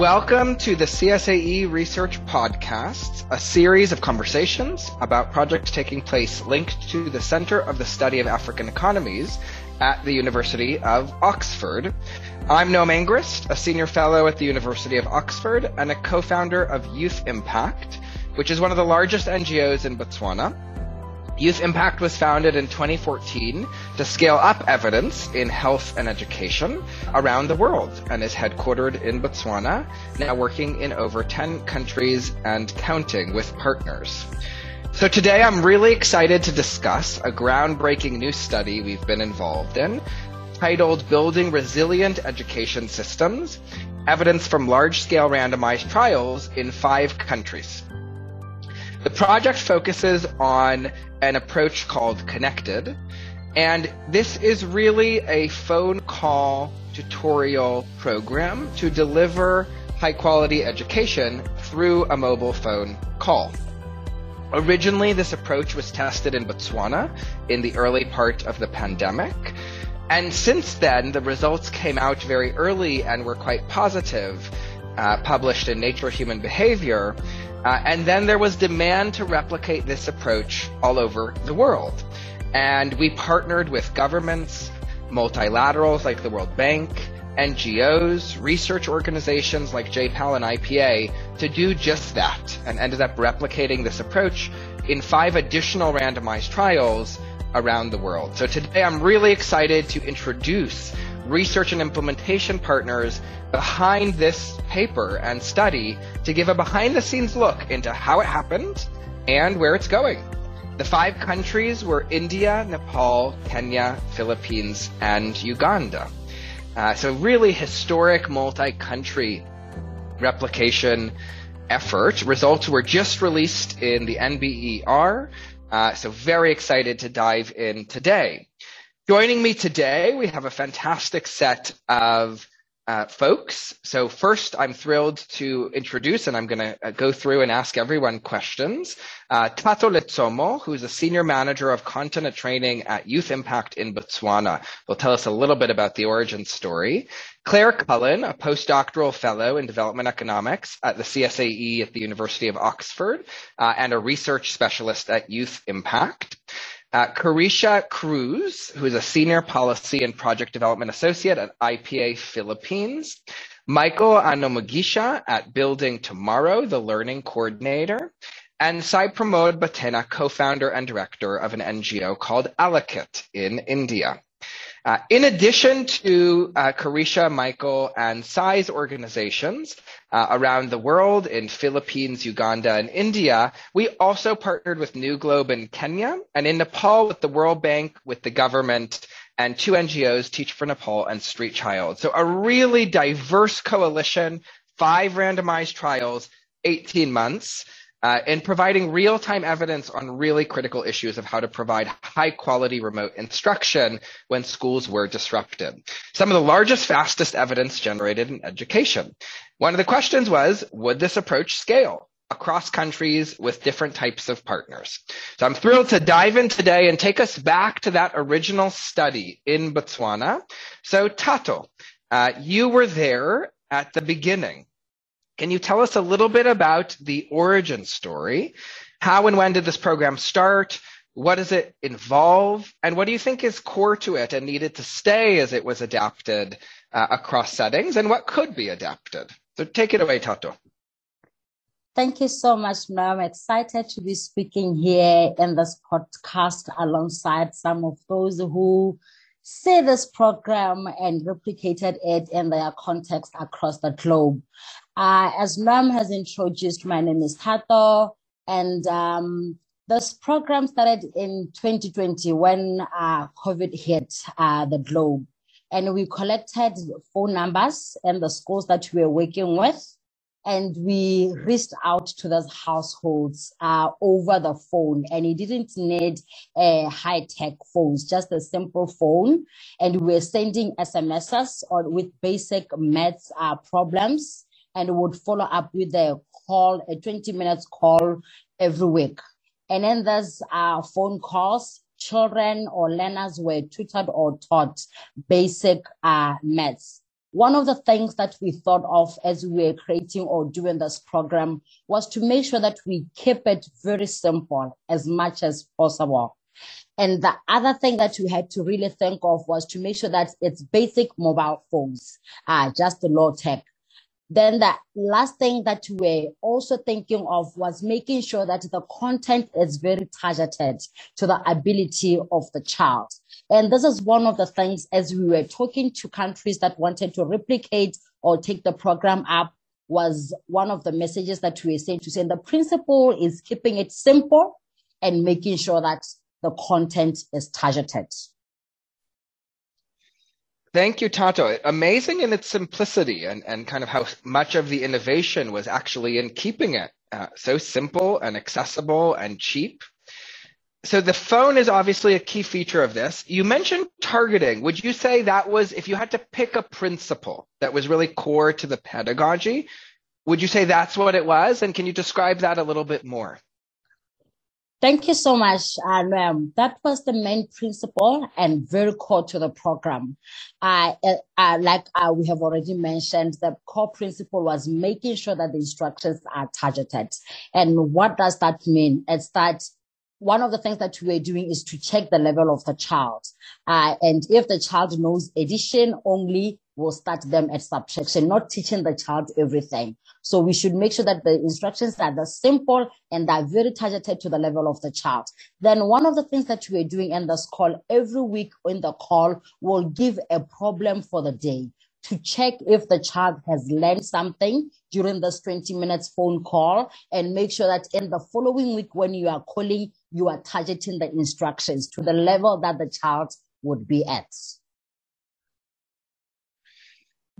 Welcome to the CSAE Research Podcast, a series of conversations about projects taking place linked to the Center of the Study of African Economies at the University of Oxford. I'm Noam Angrist, a senior fellow at the University of Oxford and a co-founder of Youth Impact, which is one of the largest NGOs in Botswana. Youth Impact was founded in 2014 to scale up evidence in health and education around the world and is headquartered in Botswana, now working in over 10 countries and counting with partners. So today I'm really excited to discuss a groundbreaking new study we've been involved in titled Building Resilient Education Systems, Evidence from Large-Scale Randomized Trials in Five Countries. The project focuses on an approach called ConnectEd, and this is really a phone call tutorial program to deliver high quality education through a mobile phone call. Originally, this approach was tested in Botswana in the early part of the pandemic. And since then, the results came out very early and were quite positive, uh, published in Nature Human Behavior. Uh, and then there was demand to replicate this approach all over the world. And we partnered with governments, multilaterals like the World Bank, NGOs, research organizations like JPAL and IPA to do just that and ended up replicating this approach in five additional randomized trials around the world. So today I'm really excited to introduce research and implementation partners behind this paper and study to give a behind the scenes look into how it happened and where it's going. The five countries were India, Nepal, Kenya, Philippines, and Uganda. Uh, so really historic multi-country replication effort. Results were just released in the NBER. Uh, so very excited to dive in today. Joining me today, we have a fantastic set of uh, folks. So first, I'm thrilled to introduce, and I'm going to uh, go through and ask everyone questions. Uh, Tato Letsomo, who's a senior manager of content and training at Youth Impact in Botswana, will tell us a little bit about the origin story. Claire Cullen, a postdoctoral fellow in development economics at the CSAE at the University of Oxford, uh, and a research specialist at Youth Impact. Uh, Carisha Cruz, who is a senior policy and project development associate at IPA Philippines. Michael Anomagisha at Building Tomorrow, the learning coordinator. And Sai Pramod Batena, co-founder and director of an NGO called Alokit in India. Uh, in addition to uh, Carisha, Michael, and Sai's organizations uh, around the world in Philippines, Uganda, and India, we also partnered with NewGlobe in Kenya and in Nepal with the World Bank, with the government, and two NGOs, Teach for Nepal and Street Child. So a really diverse coalition, five randomized trials, 18 months uh, and providing real-time evidence on really critical issues of how to provide high-quality remote instruction when schools were disrupted. Some of the largest, fastest evidence generated in education. One of the questions was, would this approach scale? across countries with different types of partners. So I'm thrilled to dive in today and take us back to that original study in Botswana. So Tato, uh, you were there at the beginning. Can you tell us a little bit about the origin story? How and when did this program start? What does it involve? And what do you think is core to it and needed to stay as it was adapted uh, across settings? And what could be adapted? So take it away, Tato. Thank you so much, Noam. I'm excited to be speaking here in this podcast alongside some of those who see this program and replicated it in their context across the globe. Uh, as Noam has introduced, my name is Tato, and um, this program started in 2020 when uh, COVID hit uh, the globe. And we collected phone numbers and the schools that we were working with and we reached out to those households uh, over the phone. And it didn't need uh, high-tech phones just a simple phone. And we are sending smss or with basic maths uh, problems and would follow up with a call a 20 minutes call every week and then there's uh, phone calls children or learners were tutored or taught basic uh, maths one of the things that we thought of as we were creating or doing this program was to make sure that we keep it very simple as much as possible. And the other thing that we had to really think of was to make sure that it's basic mobile phones, uh, just the low tech. Then the last thing that we're also thinking of was making sure that the content is very targeted to the ability of the child. And this is one of the things as we were talking to countries that wanted to replicate or take the program up was one of the messages that we were saying to say the principle is keeping it simple and making sure that the content is targeted. Thank you, Tato. Amazing in its simplicity and, and kind of how much of the innovation was actually in keeping it uh, so simple and accessible and cheap. So the phone is obviously a key feature of this. You mentioned targeting. Would you say that was, if you had to pick a principle that was really core to the pedagogy, would you say that's what it was? And can you describe that a little bit more? Thank you so much. And um, that was the main principle and very core to the program. Uh, uh, like uh, we have already mentioned, the core principle was making sure that the instructions are targeted. And what does that mean? It's that one of the things that we're doing is to check the level of the child. Uh, and if the child knows addition only, we'll start them at subtraction, not teaching the child everything. So we should make sure that the instructions are the simple and they're very targeted to the level of the child. Then one of the things that we're doing in this call every week in the call will give a problem for the day to check if the child has learned something during this 20 minutes phone call and make sure that in the following week when you are calling, you are targeting the instructions to the level that the child would be at.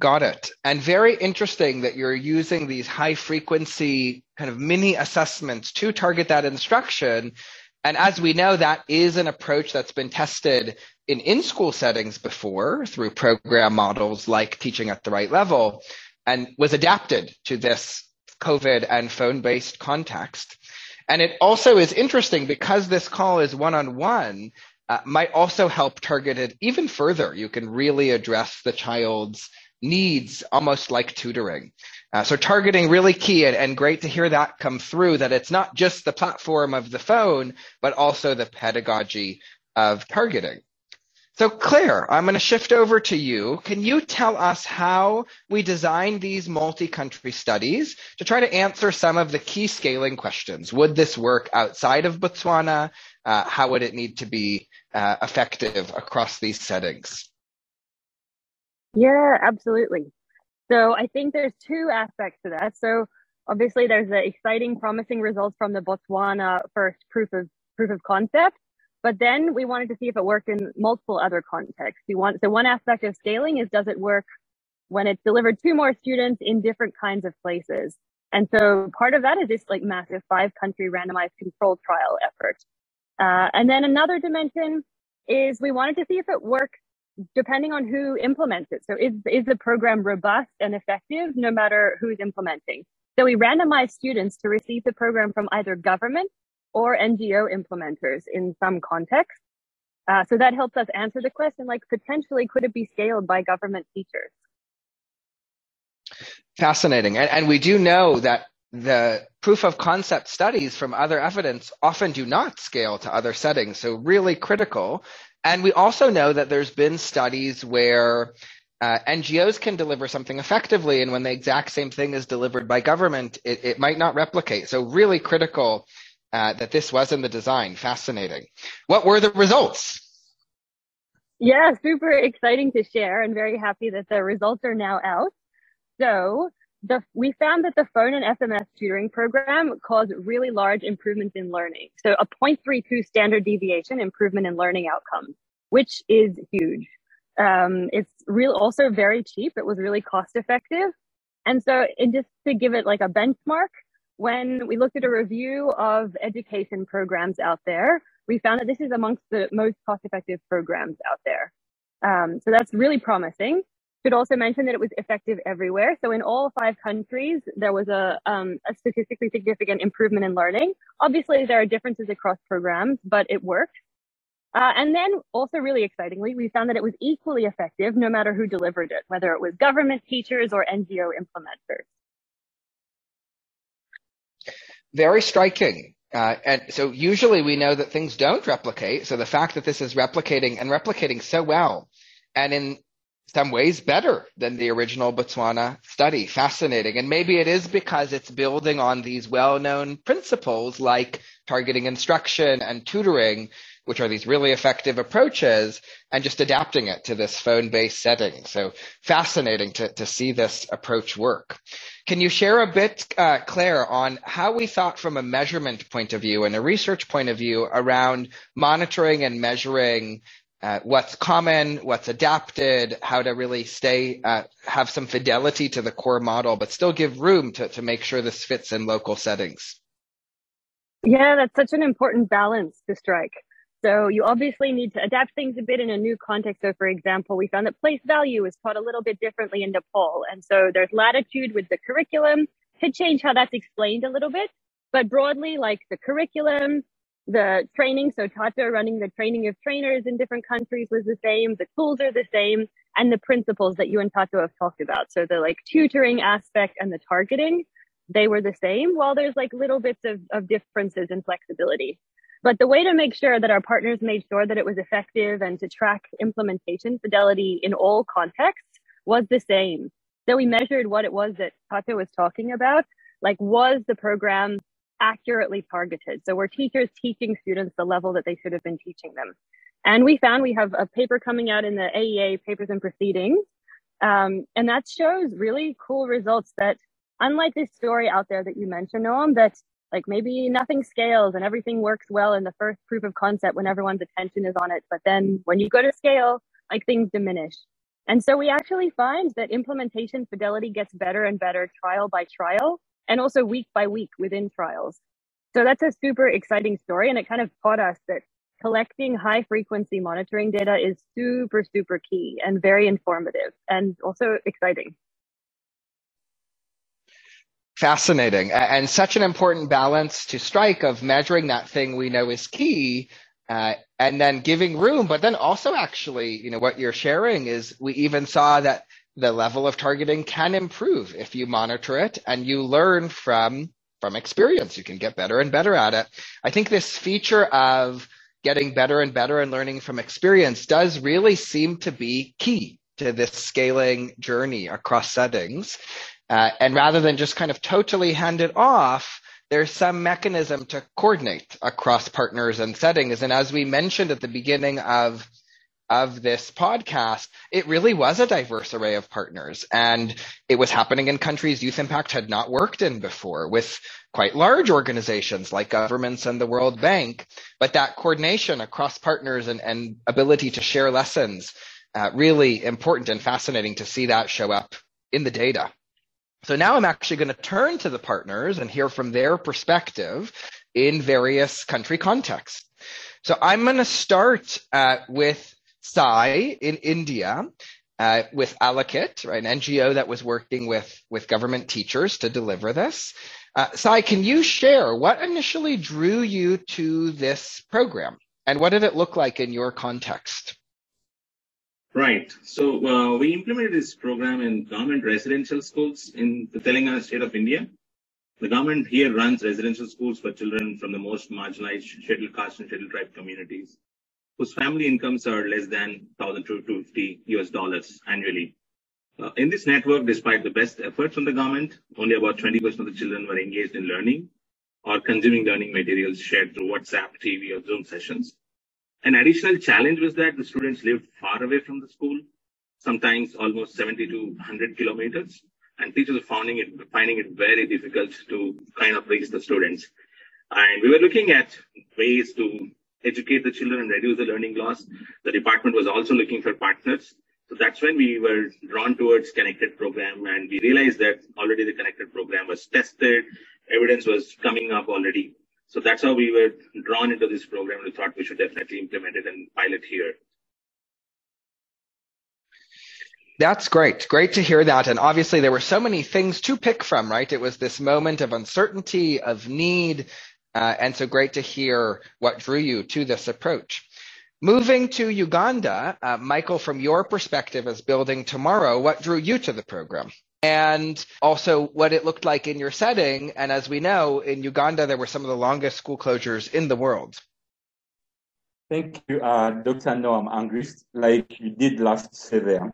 Got it. And very interesting that you're using these high frequency kind of mini assessments to target that instruction. And as we know, that is an approach that's been tested in in school settings before through program models like teaching at the right level and was adapted to this COVID and phone based context. And it also is interesting because this call is one on one, might also help target it even further. You can really address the child's needs almost like tutoring. Uh, so targeting really key and, and great to hear that come through that it's not just the platform of the phone, but also the pedagogy of targeting. So Claire, I'm going to shift over to you. Can you tell us how we designed these multi-country studies to try to answer some of the key scaling questions? Would this work outside of Botswana? Uh, how would it need to be uh, effective across these settings? Yeah, absolutely. So I think there's two aspects to that. So obviously there's the exciting, promising results from the Botswana first proof of proof of concept, but then we wanted to see if it worked in multiple other contexts. We want so one aspect of scaling is does it work when it's delivered to more students in different kinds of places? And so part of that is this like massive five country randomized control trial effort. Uh, and then another dimension is we wanted to see if it works depending on who implements it. So is, is the program robust and effective no matter who's implementing? So we randomize students to receive the program from either government or NGO implementers in some context. Uh, so that helps us answer the question, like potentially could it be scaled by government teachers? Fascinating. And, and we do know that the proof of concept studies from other evidence often do not scale to other settings. So really critical and we also know that there's been studies where uh, NGOs can deliver something effectively, and when the exact same thing is delivered by government, it, it might not replicate. So, really critical uh, that this was in the design. Fascinating. What were the results? Yeah, super exciting to share, and very happy that the results are now out. So, the, we found that the phone and SMS tutoring program caused really large improvements in learning. So a 0.32 standard deviation improvement in learning outcomes, which is huge. Um, it's real also very cheap. It was really cost effective. And so just to give it like a benchmark, when we looked at a review of education programs out there, we found that this is amongst the most cost effective programs out there. Um, so that's really promising. Should also mention that it was effective everywhere. So in all five countries, there was a, um, a statistically significant improvement in learning. Obviously, there are differences across programs, but it worked. Uh, and then also really excitingly, we found that it was equally effective no matter who delivered it, whether it was government teachers or NGO implementers. Very striking. Uh, and so usually we know that things don't replicate. So the fact that this is replicating and replicating so well and in some ways better than the original Botswana study. Fascinating. And maybe it is because it's building on these well-known principles like targeting instruction and tutoring, which are these really effective approaches, and just adapting it to this phone-based setting. So fascinating to, to see this approach work. Can you share a bit, uh, Claire, on how we thought from a measurement point of view and a research point of view around monitoring and measuring uh, what's common, what's adapted, how to really stay, uh, have some fidelity to the core model, but still give room to, to make sure this fits in local settings. Yeah, that's such an important balance to strike. So you obviously need to adapt things a bit in a new context. So for example, we found that place value is taught a little bit differently in Nepal. And so there's latitude with the curriculum to change how that's explained a little bit. But broadly, like the curriculum, the training, so Tata running the training of trainers in different countries was the same. The tools are the same and the principles that you and Tato have talked about. So the like tutoring aspect and the targeting, they were the same while there's like little bits of, of differences in flexibility. But the way to make sure that our partners made sure that it was effective and to track implementation fidelity in all contexts was the same. So we measured what it was that Tato was talking about. Like, was the program accurately targeted. So we're teachers teaching students the level that they should have been teaching them. And we found we have a paper coming out in the AEA papers and proceedings. Um, and that shows really cool results that unlike this story out there that you mentioned, Noam, that like maybe nothing scales and everything works well in the first proof of concept when everyone's attention is on it. But then when you go to scale, like things diminish. And so we actually find that implementation fidelity gets better and better trial by trial and also week by week within trials. So that's a super exciting story. And it kind of taught us that collecting high frequency monitoring data is super, super key and very informative and also exciting. Fascinating. And such an important balance to strike of measuring that thing we know is key uh, and then giving room, but then also actually, you know, what you're sharing is we even saw that the level of targeting can improve if you monitor it and you learn from from experience. You can get better and better at it. I think this feature of getting better and better and learning from experience does really seem to be key to this scaling journey across settings. Uh, and rather than just kind of totally hand it off, there's some mechanism to coordinate across partners and settings. And as we mentioned at the beginning of of this podcast, it really was a diverse array of partners. And it was happening in countries Youth Impact had not worked in before with quite large organizations like governments and the World Bank. But that coordination across partners and, and ability to share lessons, uh, really important and fascinating to see that show up in the data. So now I'm actually going to turn to the partners and hear from their perspective in various country contexts. So I'm going to start uh, with Sai in India uh, with Alokit, right, an NGO that was working with, with government teachers to deliver this. Uh, Sai, can you share what initially drew you to this program and what did it look like in your context? Right. So uh, we implemented this program in government residential schools in the Telangana state of India. The government here runs residential schools for children from the most marginalized scheduled caste and scheduled tribe communities whose family incomes are less than 1,250 US dollars annually. Uh, in this network, despite the best efforts from the government, only about 20% of the children were engaged in learning or consuming learning materials shared through WhatsApp, TV, or Zoom sessions. An additional challenge was that the students lived far away from the school, sometimes almost 70 to 100 kilometers, and teachers were finding it, finding it very difficult to kind of reach the students. And we were looking at ways to educate the children and reduce the learning loss. The department was also looking for partners. So that's when we were drawn towards ConnectEd program and we realized that already the ConnectEd program was tested. Evidence was coming up already. So that's how we were drawn into this program. We thought we should definitely implement it and pilot here. That's great. Great to hear that. And obviously there were so many things to pick from, right? It was this moment of uncertainty, of need, uh, and so great to hear what drew you to this approach. Moving to Uganda, uh, Michael, from your perspective as building tomorrow, what drew you to the program? And also what it looked like in your setting. And as we know, in Uganda, there were some of the longest school closures in the world. Thank you, uh, Dr. Noam Angrist. Like you did last there,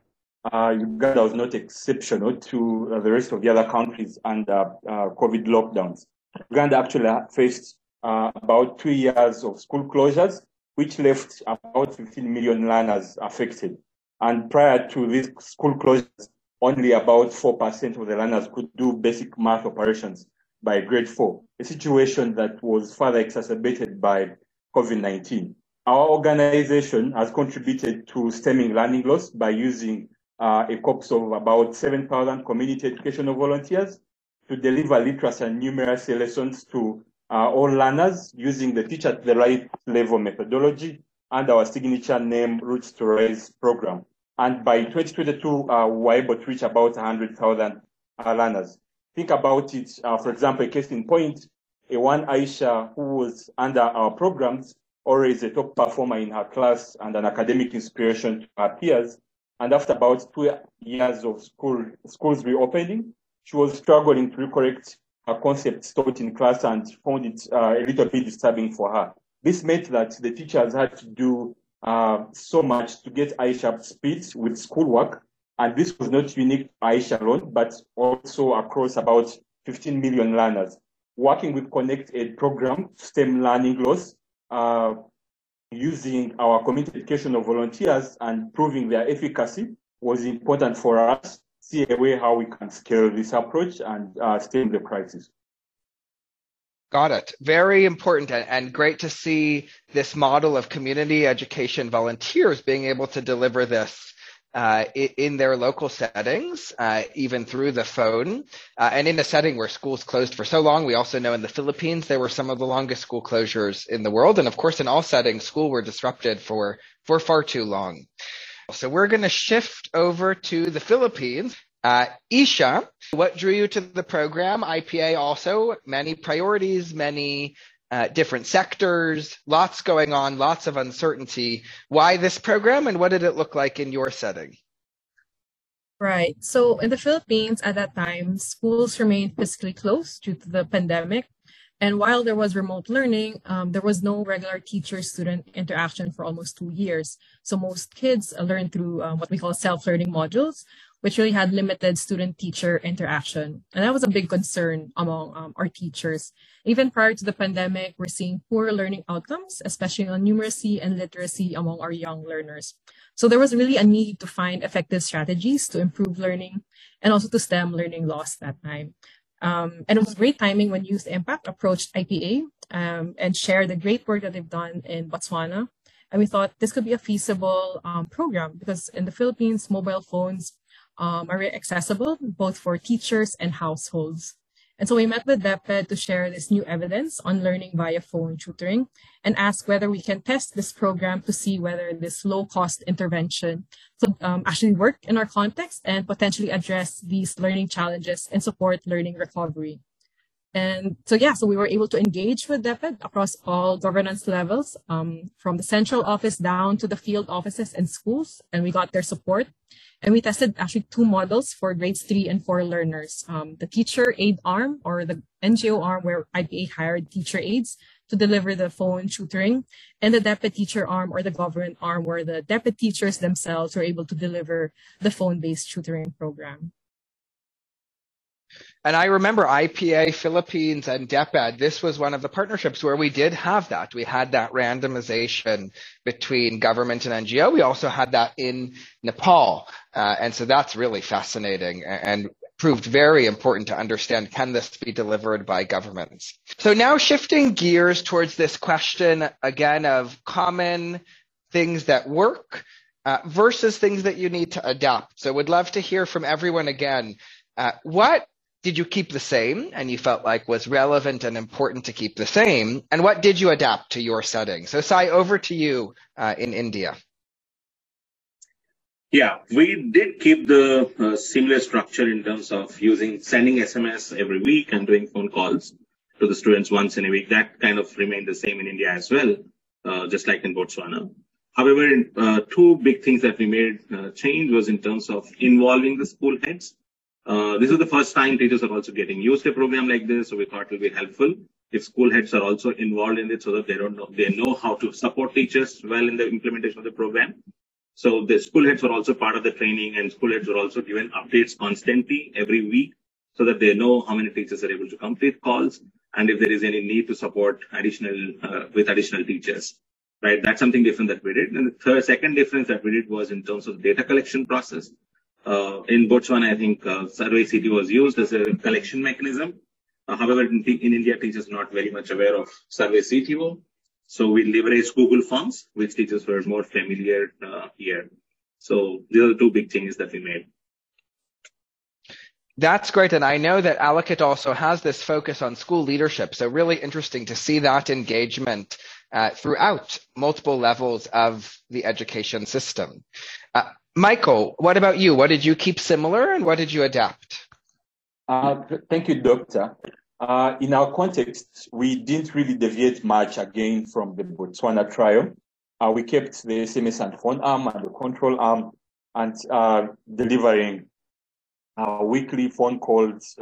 uh, Uganda was not exceptional to uh, the rest of the other countries under uh, COVID lockdowns. Uganda actually faced uh, about two years of school closures which left about 15 million learners affected. And prior to these school closures, only about 4% of the learners could do basic math operations by grade four, a situation that was further exacerbated by COVID-19. Our organization has contributed to stemming learning loss by using uh, a corps of about 7,000 community educational volunteers to deliver literacy and numeracy lessons to uh, all learners using the teach at the right level methodology and our signature name Roots to Rise program. And by 2022, uh, we were able to reach about 100,000 uh, learners. Think about it, uh, for example, a case in point, a one Aisha who was under our programs is a top performer in her class and an academic inspiration to her peers. And after about two years of school schools reopening, she was struggling to recorrect her concepts taught in class and found it uh, a little bit disturbing for her. This meant that the teachers had to do uh, so much to get Aisha up speed with schoolwork. And this was not unique to Aisha alone, but also across about 15 million learners. Working with ConnectEd program, stem learning loss, uh, using our community educational volunteers and proving their efficacy was important for us see a way how we can scale this approach and uh, stem the crisis. Got it. Very important and, and, great to see this model of community education volunteers being able to deliver this uh, in their local settings, uh, even through the phone, uh, and in a setting where schools closed for so long. We also know in the Philippines there were some of the longest school closures in the world, and of course, in all settings, school were disrupted for for far too long. So we're going to shift over to the Philippines. Uh, Isha, what drew you to the program? IPA also, many priorities, many uh, different sectors, lots going on, lots of uncertainty. Why this program and what did it look like in your setting? Right. So in the Philippines at that time, schools remained physically closed due to the pandemic. And while there was remote learning, um, there was no regular teacher student interaction for almost two years. So most kids learned through um, what we call self learning modules, which really had limited student teacher interaction. And that was a big concern among um, our teachers. Even prior to the pandemic, we're seeing poor learning outcomes, especially on numeracy and literacy among our young learners. So there was really a need to find effective strategies to improve learning and also to stem learning loss that time. Um, and it was great timing when Youth Impact approached IPA um, and shared the great work that they've done in Botswana. And we thought this could be a feasible um, program because in the Philippines, mobile phones um, are accessible both for teachers and households. And so we met with DepEd to share this new evidence on learning via phone tutoring and ask whether we can test this program to see whether this low cost intervention could um, actually work in our context and potentially address these learning challenges and support learning recovery. And so, yeah, so we were able to engage with DepEd across all governance levels, um, from the central office down to the field offices and schools, and we got their support. And we tested actually two models for grades three and four learners. Um, the teacher aid arm or the NGO arm where IPA hired teacher aides to deliver the phone tutoring and the DepEd teacher arm or the government arm where the DepEd teachers themselves were able to deliver the phone-based tutoring program. And I remember IPA Philippines and DepEd, this was one of the partnerships where we did have that. We had that randomization between government and NGO. We also had that in Nepal. Uh, and so that's really fascinating and proved very important to understand can this be delivered by governments? So now shifting gears towards this question again of common things that work uh, versus things that you need to adapt. So would love to hear from everyone again. Uh, what did you keep the same and you felt like was relevant and important to keep the same? And what did you adapt to your setting? So Sai, over to you uh, in India. Yeah, we did keep the uh, similar structure in terms of using sending SMS every week and doing phone calls to the students once in a week. That kind of remained the same in India as well, uh, just like in Botswana. However, uh, two big things that we made uh, change was in terms of involving the school heads. Uh, this is the first time teachers are also getting used to a program like this, so we thought it will be helpful if school heads are also involved in it so that they don't know they know how to support teachers well in the implementation of the program. So the school heads were also part of the training and school heads were also given updates constantly every week so that they know how many teachers are able to complete calls and if there is any need to support additional uh, with additional teachers right? That's something different that we did. And the third, second difference that we did was in terms of data collection process. Uh, in Botswana, I think uh, Survey CT was used as a collection mechanism. Uh, however, in, in, India, teachers are not very much aware of SurveyCTO. So we leveraged Google Forms, which teachers were more familiar uh, here. So these are the two big changes that we made. That's great. And I know that Alokit also has this focus on school leadership. So really interesting to see that engagement uh, throughout multiple levels of the education system. Uh, Michael, what about you? What did you keep similar and what did you adapt? Uh, thank you, Doctor. Uh, in our context, we didn't really deviate much again from the Botswana trial. Uh, we kept the SMS and phone arm and the control arm and uh, delivering weekly phone calls,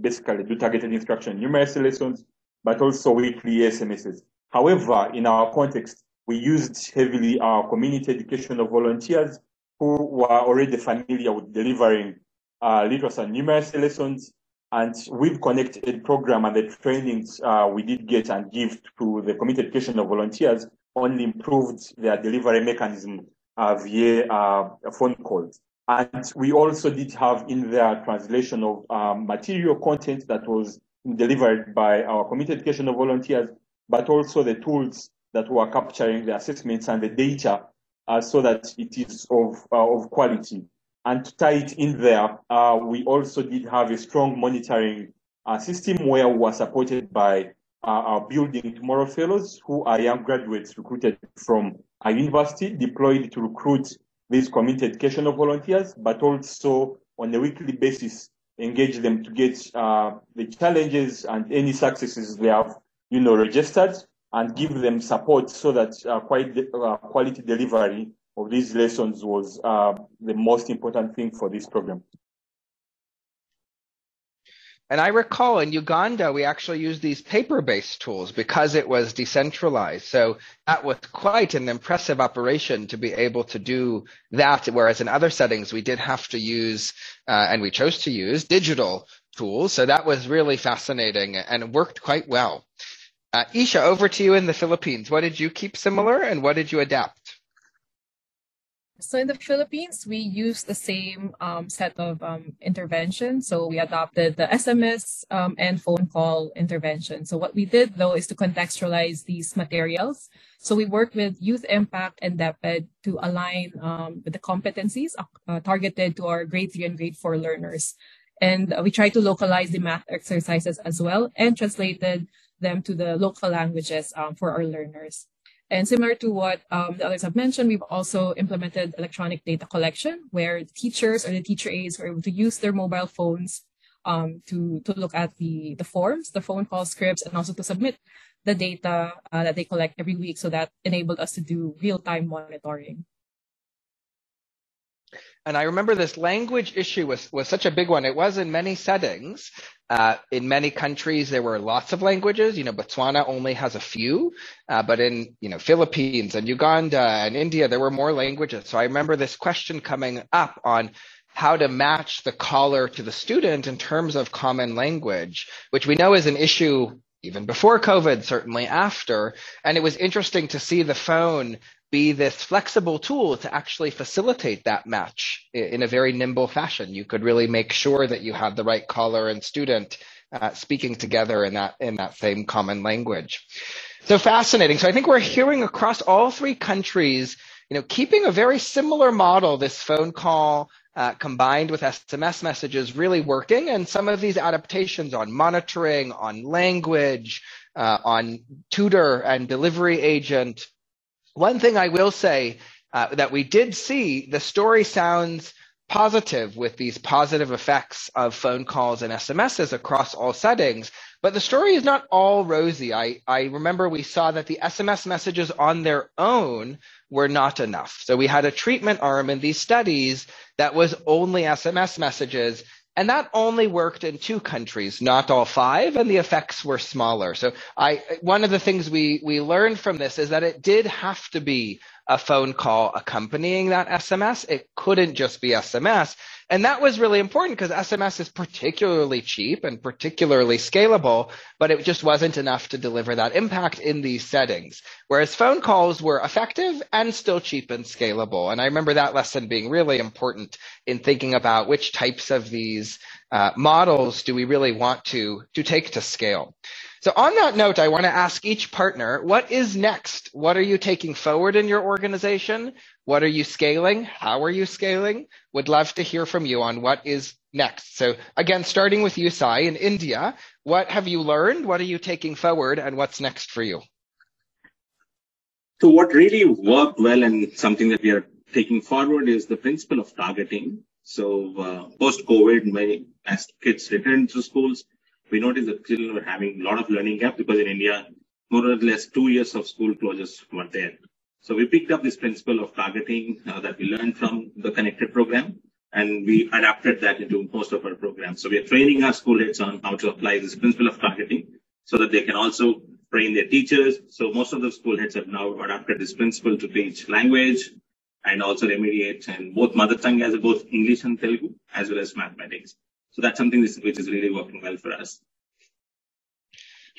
basically do targeted instruction numeracy lessons, but also weekly SMSs. However, in our context, we used heavily our community educational volunteers who were already familiar with delivering uh, literacy and numeracy lessons. And we've connected the program and the trainings uh, we did get and give to the community educational volunteers only improved their delivery mechanism uh, via uh, phone calls. And we also did have in their translation of um, material content that was delivered by our community educational volunteers but also the tools that were capturing the assessments and the data uh, so that it is of, uh, of quality. And to tie it in there, uh, we also did have a strong monitoring uh, system where we were supported by uh, our Building Tomorrow Fellows, who are young graduates recruited from a university, deployed to recruit these community educational volunteers, but also on a weekly basis, engage them to get uh, the challenges and any successes they have you know, registered and give them support so that uh, quite uh, quality delivery of these lessons was uh, the most important thing for this program. And I recall in Uganda, we actually used these paper-based tools because it was decentralized. So that was quite an impressive operation to be able to do that. Whereas in other settings, we did have to use, uh, and we chose to use digital tools. So that was really fascinating and worked quite well. Uh, Isha, over to you in the Philippines. What did you keep similar and what did you adapt? So in the Philippines, we used the same um, set of um, interventions. So we adopted the SMS um, and phone call intervention. So what we did though is to contextualize these materials. So we worked with Youth Impact and DepEd to align um, with the competencies uh, targeted to our grade three and grade four learners. And uh, we tried to localize the math exercises as well and translated them to the local languages um, for our learners. And similar to what um, the others have mentioned, we've also implemented electronic data collection where teachers or the teacher aides were able to use their mobile phones um, to, to look at the, the forms, the phone call scripts, and also to submit the data uh, that they collect every week. So that enabled us to do real-time monitoring. And I remember this language issue was, was such a big one. It was in many settings. Uh, in many countries, there were lots of languages. You know, Botswana only has a few, uh, but in, you know, Philippines and Uganda and India, there were more languages. So I remember this question coming up on how to match the caller to the student in terms of common language, which we know is an issue even before COVID, certainly after. And it was interesting to see the phone be this flexible tool to actually facilitate that match in a very nimble fashion. You could really make sure that you had the right caller and student uh, speaking together in that in that same common language. So fascinating. So I think we're hearing across all three countries, you know, keeping a very similar model. This phone call uh, combined with SMS messages really working, and some of these adaptations on monitoring, on language, uh, on tutor and delivery agent one thing I will say uh, that we did see, the story sounds positive with these positive effects of phone calls and SMSs across all settings. But the story is not all rosy. I, I remember we saw that the SMS messages on their own were not enough. So we had a treatment arm in these studies that was only SMS messages and that only worked in two countries, not all five, and the effects were smaller. So I, one of the things we, we learned from this is that it did have to be a phone call accompanying that SMS. It couldn't just be SMS. And that was really important because SMS is particularly cheap and particularly scalable, but it just wasn't enough to deliver that impact in these settings. Whereas phone calls were effective and still cheap and scalable. And I remember that lesson being really important in thinking about which types of these Uh, models do we really want to, to take to scale. So on that note, I want to ask each partner, what is next? What are you taking forward in your organization? What are you scaling? How are you scaling? Would love to hear from you on what is next. So again, starting with you, Sai, in India, what have you learned? What are you taking forward and what's next for you? So what really worked well and something that we are taking forward is the principle of targeting. So uh, post-COVID, as kids returned to schools, we noticed that children were having a lot of learning gap because in India, more or less two years of school closures were there. So we picked up this principle of targeting uh, that we learned from the ConnectEd program and we adapted that into most of our programs. So we are training our school heads on how to apply this principle of targeting so that they can also train their teachers. So most of the school heads have now adapted this principle to teach language and also remediate and both mother tongue as both English and Telugu as well as mathematics. So that's something which is really working well for us.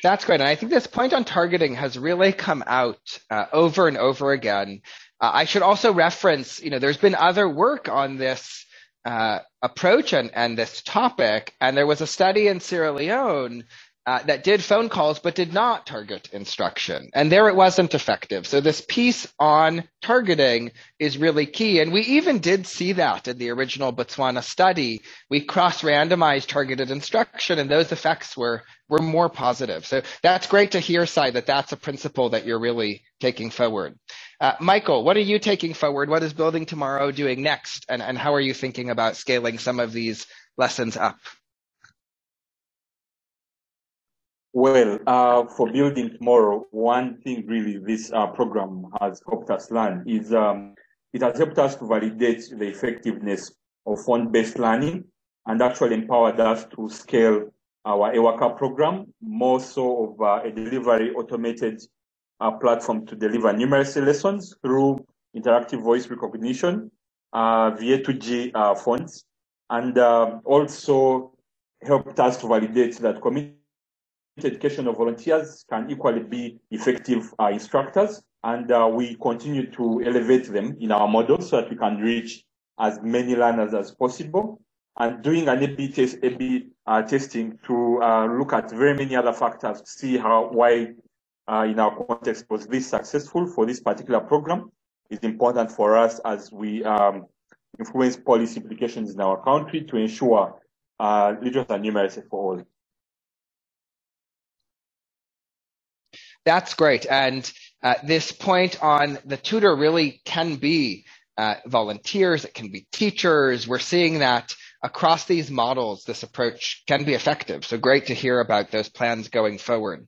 That's great. And I think this point on targeting has really come out uh, over and over again. Uh, I should also reference, you know, there's been other work on this uh, approach and, and this topic. And there was a study in Sierra Leone uh, that did phone calls but did not target instruction. And there it wasn't effective. So this piece on targeting is really key. And we even did see that in the original Botswana study. We cross randomized targeted instruction and those effects were, were more positive. So that's great to hear, Sai, that that's a principle that you're really taking forward. Uh, Michael, what are you taking forward? What is Building Tomorrow doing next? And, and how are you thinking about scaling some of these lessons up? Well, uh, for building tomorrow, one thing really this uh, program has helped us learn is um, it has helped us to validate the effectiveness of phone-based learning and actually empowered us to scale our EWAKA program, more so of uh, a delivery automated uh, platform to deliver numeracy lessons through interactive voice recognition uh, via 2G uh, phones, and uh, also helped us to validate that community educational volunteers can equally be effective uh, instructors. And uh, we continue to elevate them in our model so that we can reach as many learners as possible. And doing an A-B, test, A-B uh, testing to uh, look at very many other factors to see how why uh, in our context was this successful for this particular program is important for us as we um, influence policy implications in our country to ensure uh, literacy and numeracy for all. That's great. And uh, this point on the tutor really can be uh, volunteers, it can be teachers. We're seeing that across these models, this approach can be effective. So great to hear about those plans going forward.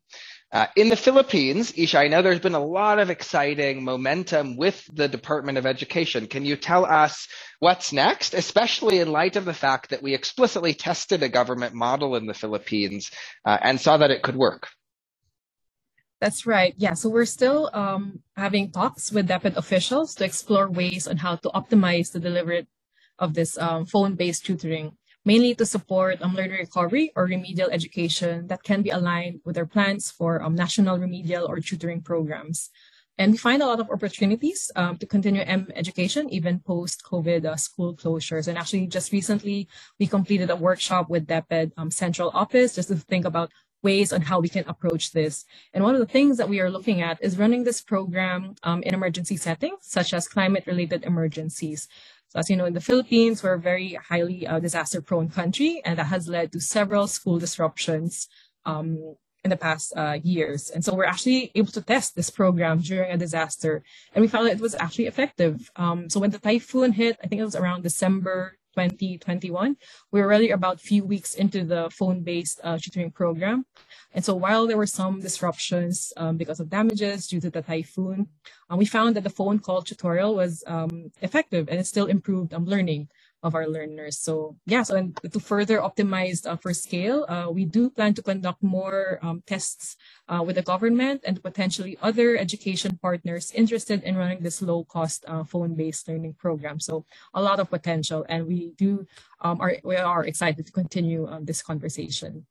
Uh, in the Philippines, Isha, I know there's been a lot of exciting momentum with the Department of Education. Can you tell us what's next, especially in light of the fact that we explicitly tested a government model in the Philippines uh, and saw that it could work? That's right. Yeah. So we're still um, having talks with DepEd officials to explore ways on how to optimize the delivery of this um, phone-based tutoring, mainly to support um, learner recovery or remedial education that can be aligned with our plans for um, national remedial or tutoring programs. And we find a lot of opportunities um, to continue M education even post COVID uh, school closures. And actually, just recently, we completed a workshop with DepEd um, Central Office just to think about ways on how we can approach this. And one of the things that we are looking at is running this program um, in emergency settings, such as climate related emergencies. So as you know, in the Philippines, we're a very highly uh, disaster prone country, and that has led to several school disruptions um, in the past uh, years. And so we're actually able to test this program during a disaster, and we found that it was actually effective. Um, so when the typhoon hit, I think it was around December 2021. We're already about a few weeks into the phone-based uh, tutoring program. And so while there were some disruptions um, because of damages due to the typhoon, uh, we found that the phone call tutorial was um, effective and it still improved um, learning of our learners. So yeah, so and to further optimize uh, for scale, uh, we do plan to conduct more um, tests uh, with the government and potentially other education partners interested in running this low cost uh, phone-based learning program. So a lot of potential and we do um, are, we are excited to continue um, this conversation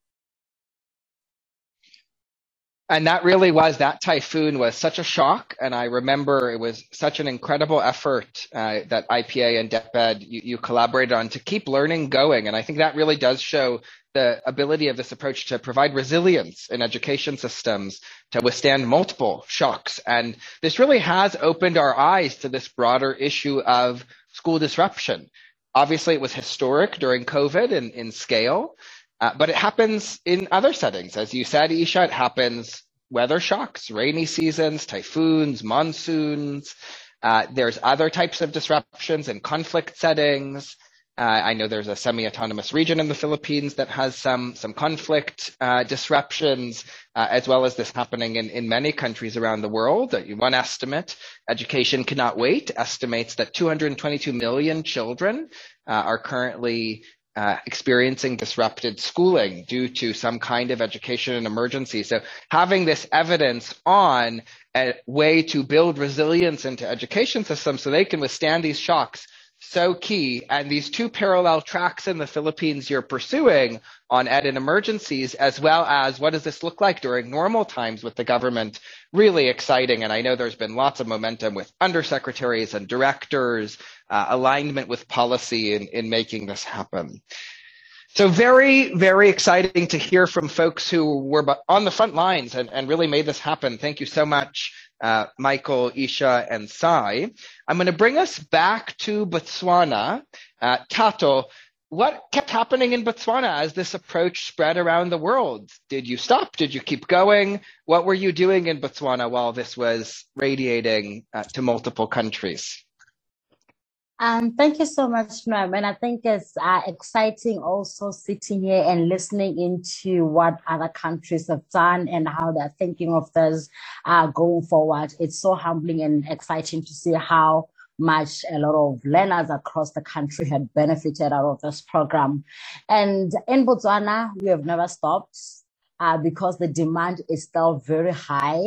and that really was that typhoon was such a shock. And i remember it was such an incredible effort uh, that ipa and DepEd you, you, collaborated on to keep learning going. And i think that really does show the ability of this approach to provide resilience in education systems to withstand multiple shocks. And this really has opened our eyes to this broader issue of school disruption. Obviously it was historic during covid in, in scale uh, but it happens in other settings. As you said, Isha, it happens weather shocks, rainy seasons, typhoons, monsoons. Uh, there's other types of disruptions in conflict settings. Uh, I know there's a semi-autonomous region in the Philippines that has some some conflict uh, disruptions, uh, as well as this happening in, in many countries around the world. One estimate, Education Cannot Wait, estimates that 222 million children uh, are currently uh, experiencing disrupted schooling due to some kind of education and emergency. So having this evidence on a way to build resilience into education systems so they can withstand these shocks so key. And these two parallel tracks in the Philippines you're pursuing on ed and emergencies, as well as what does this look like during normal times with the government, really exciting. And I know there's been lots of momentum with undersecretaries and directors, uh, alignment with policy in, in making this happen. So very, very exciting to hear from folks who were on the front lines and, and really made this happen. Thank you so much uh, Michael, Isha, and Sai. I'm going to bring us back to Botswana. Uh, Tato, what kept happening in Botswana as this approach spread around the world? Did you stop? Did you keep going? What were you doing in Botswana while this was radiating uh, to multiple countries? Um, thank you so much, Noam. And I think it's uh, exciting also sitting here and listening into what other countries have done and how they're thinking of this uh, going forward. It's so humbling and exciting to see how much a lot of learners across the country had benefited out of this program. And in Botswana, we have never stopped uh, because the demand is still very high.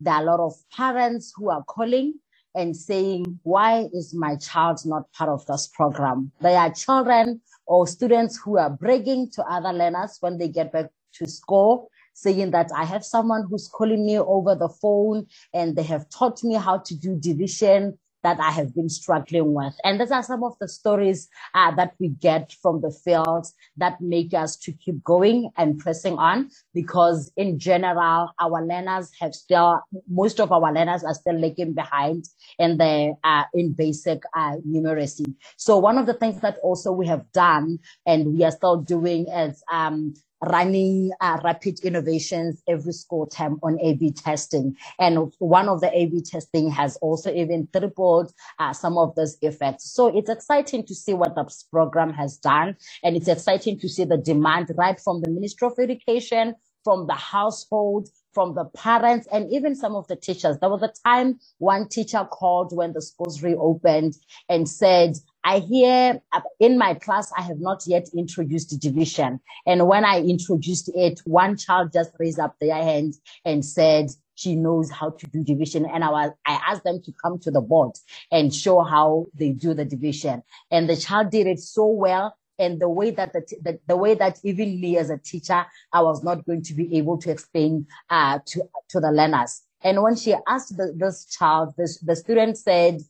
There are a lot of parents who are calling and saying, why is my child not part of this program? There are children or students who are bragging to other learners when they get back to school, saying that I have someone who's calling me over the phone and they have taught me how to do division that I have been struggling with. And these are some of the stories uh, that we get from the field that make us to keep going and pressing on because in general, our learners have still, most of our learners are still lagging behind in the, uh, in basic uh, numeracy. So one of the things that also we have done and we are still doing is um, running uh, rapid innovations every school term on A-B testing. And one of the A-B testing has also even tripled uh, some of those effects. So it's exciting to see what this program has done. And it's exciting to see the demand right from the Ministry of Education, from the household, from the parents and even some of the teachers. There was a time one teacher called when the schools reopened and said, I hear in my class, I have not yet introduced division. And when I introduced it, one child just raised up their hand and said, she knows how to do division. And I was, I asked them to come to the board and show how they do the division. And the child did it so well. And the way that the, the, the way that even me as a teacher, I was not going to be able to explain, uh, to, to the learners. And when she asked the, this child, this, the student said,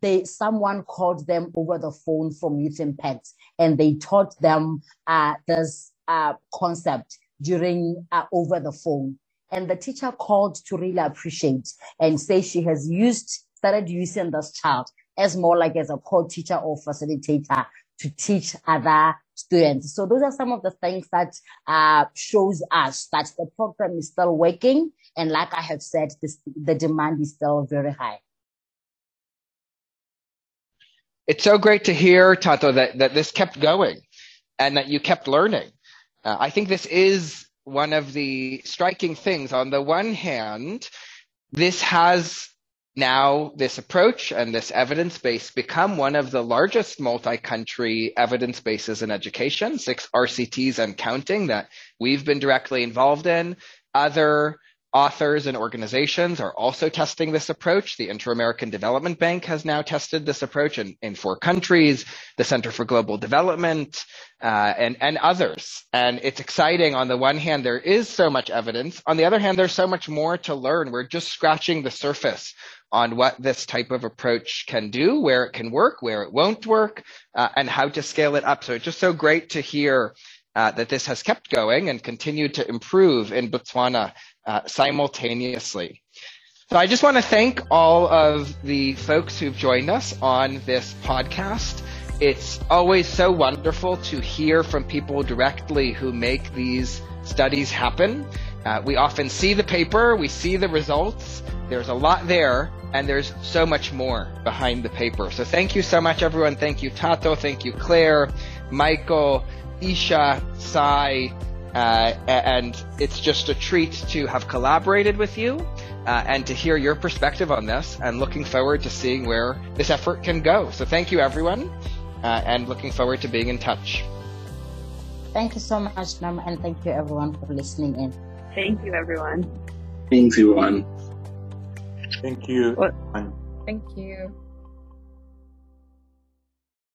they someone called them over the phone from Youth Impact and they taught them uh, this uh, concept during uh, over the phone. And the teacher called to really appreciate and say she has used started using this child as more like as a co-teacher or facilitator to teach other students. So those are some of the things that uh, shows us that the program is still working. And like I have said, this, the demand is still very high. It's so great to hear, Tato, that, that this kept going and that you kept learning. Uh, I think this is one of the striking things. On the one hand, this has now this approach and this evidence base become one of the largest multi-country evidence bases in education, six RCTs and counting that we've been directly involved in. Other authors and organizations are also testing this approach. The Inter-American Development Bank has now tested this approach in, in four countries, the Center for Global Development, uh, and, and others. And it's exciting. On the one hand, there is so much evidence. On the other hand, there's so much more to learn. We're just scratching the surface on what this type of approach can do, where it can work, where it won't work, uh, and how to scale it up. So it's just so great to hear uh, that this has kept going and continued to improve in Botswana uh, simultaneously. So I just want to thank all of the folks who've joined us on this podcast. It's always so wonderful to hear from people directly who make these studies happen. Uh, we often see the paper, we see the results. There's a lot there, and there's so much more behind the paper. So thank you so much, everyone. Thank you, Tato. Thank you, Claire, Michael, Isha, Sai, uh, and it's just a treat to have collaborated with you uh, and to hear your perspective on this and looking forward to seeing where this effort can go. So thank you, everyone, uh, and looking forward to being in touch. Thank you so much, Noam, and thank you, everyone, for listening in. Thank you, everyone. Thanks, everyone. Thank you. Thank you.